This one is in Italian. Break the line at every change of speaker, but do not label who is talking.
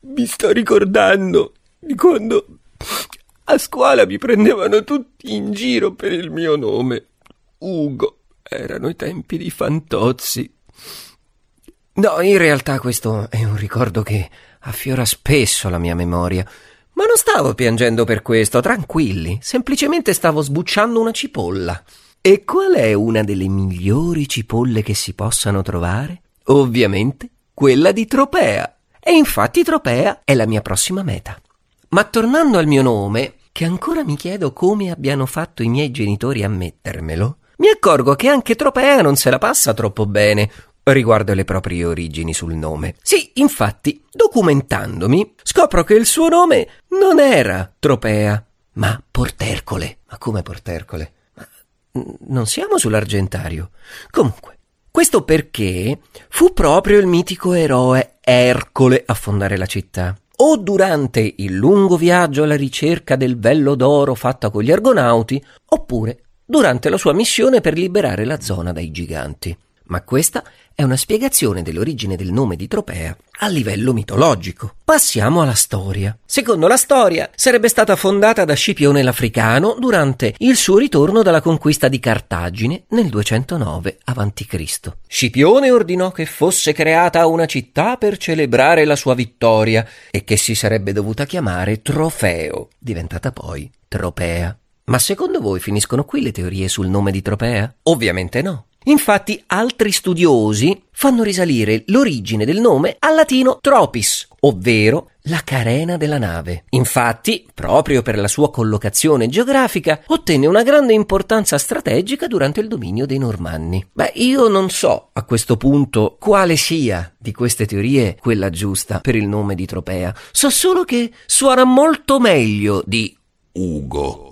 Mi sto ricordando di quando a scuola mi prendevano tutti in giro per il mio nome. Ugo. Erano i tempi di Fantozzi. No, in realtà questo è un ricordo che affiora spesso la mia memoria. Ma non stavo piangendo per questo, tranquilli. Semplicemente stavo sbucciando una cipolla. E qual è una delle migliori cipolle che si possano trovare? Ovviamente quella di Tropea. E infatti Tropea è la mia prossima meta. Ma tornando al mio nome, che ancora mi chiedo come abbiano fatto i miei genitori a mettermelo, mi accorgo che anche Tropea non se la passa troppo bene riguardo le proprie origini sul nome. Sì, infatti, documentandomi, scopro che il suo nome non era Tropea, ma Portercole. Ma come Portercole? Ma non siamo sull'Argentario. Comunque, questo perché fu proprio il mitico eroe Ercole a fondare la città. O durante il lungo viaggio alla ricerca del vello d'oro fatta con gli argonauti, oppure durante la sua missione per liberare la zona dai giganti. Ma questa è una spiegazione dell'origine del nome di Tropea a livello mitologico. Passiamo alla storia. Secondo la storia, sarebbe stata fondata da Scipione l'Africano durante il suo ritorno dalla conquista di Cartagine nel 209 a.C. Scipione ordinò che fosse creata una città per celebrare la sua vittoria e che si sarebbe dovuta chiamare Trofeo, diventata poi Tropea. Ma secondo voi finiscono qui le teorie sul nome di Tropea? Ovviamente no. Infatti altri studiosi fanno risalire l'origine del nome al latino tropis, ovvero la carena della nave. Infatti, proprio per la sua collocazione geografica, ottenne una grande importanza strategica durante il dominio dei Normanni. Beh, io non so a questo punto quale sia di queste teorie quella giusta per il nome di Tropea. So solo che suona molto meglio di Ugo.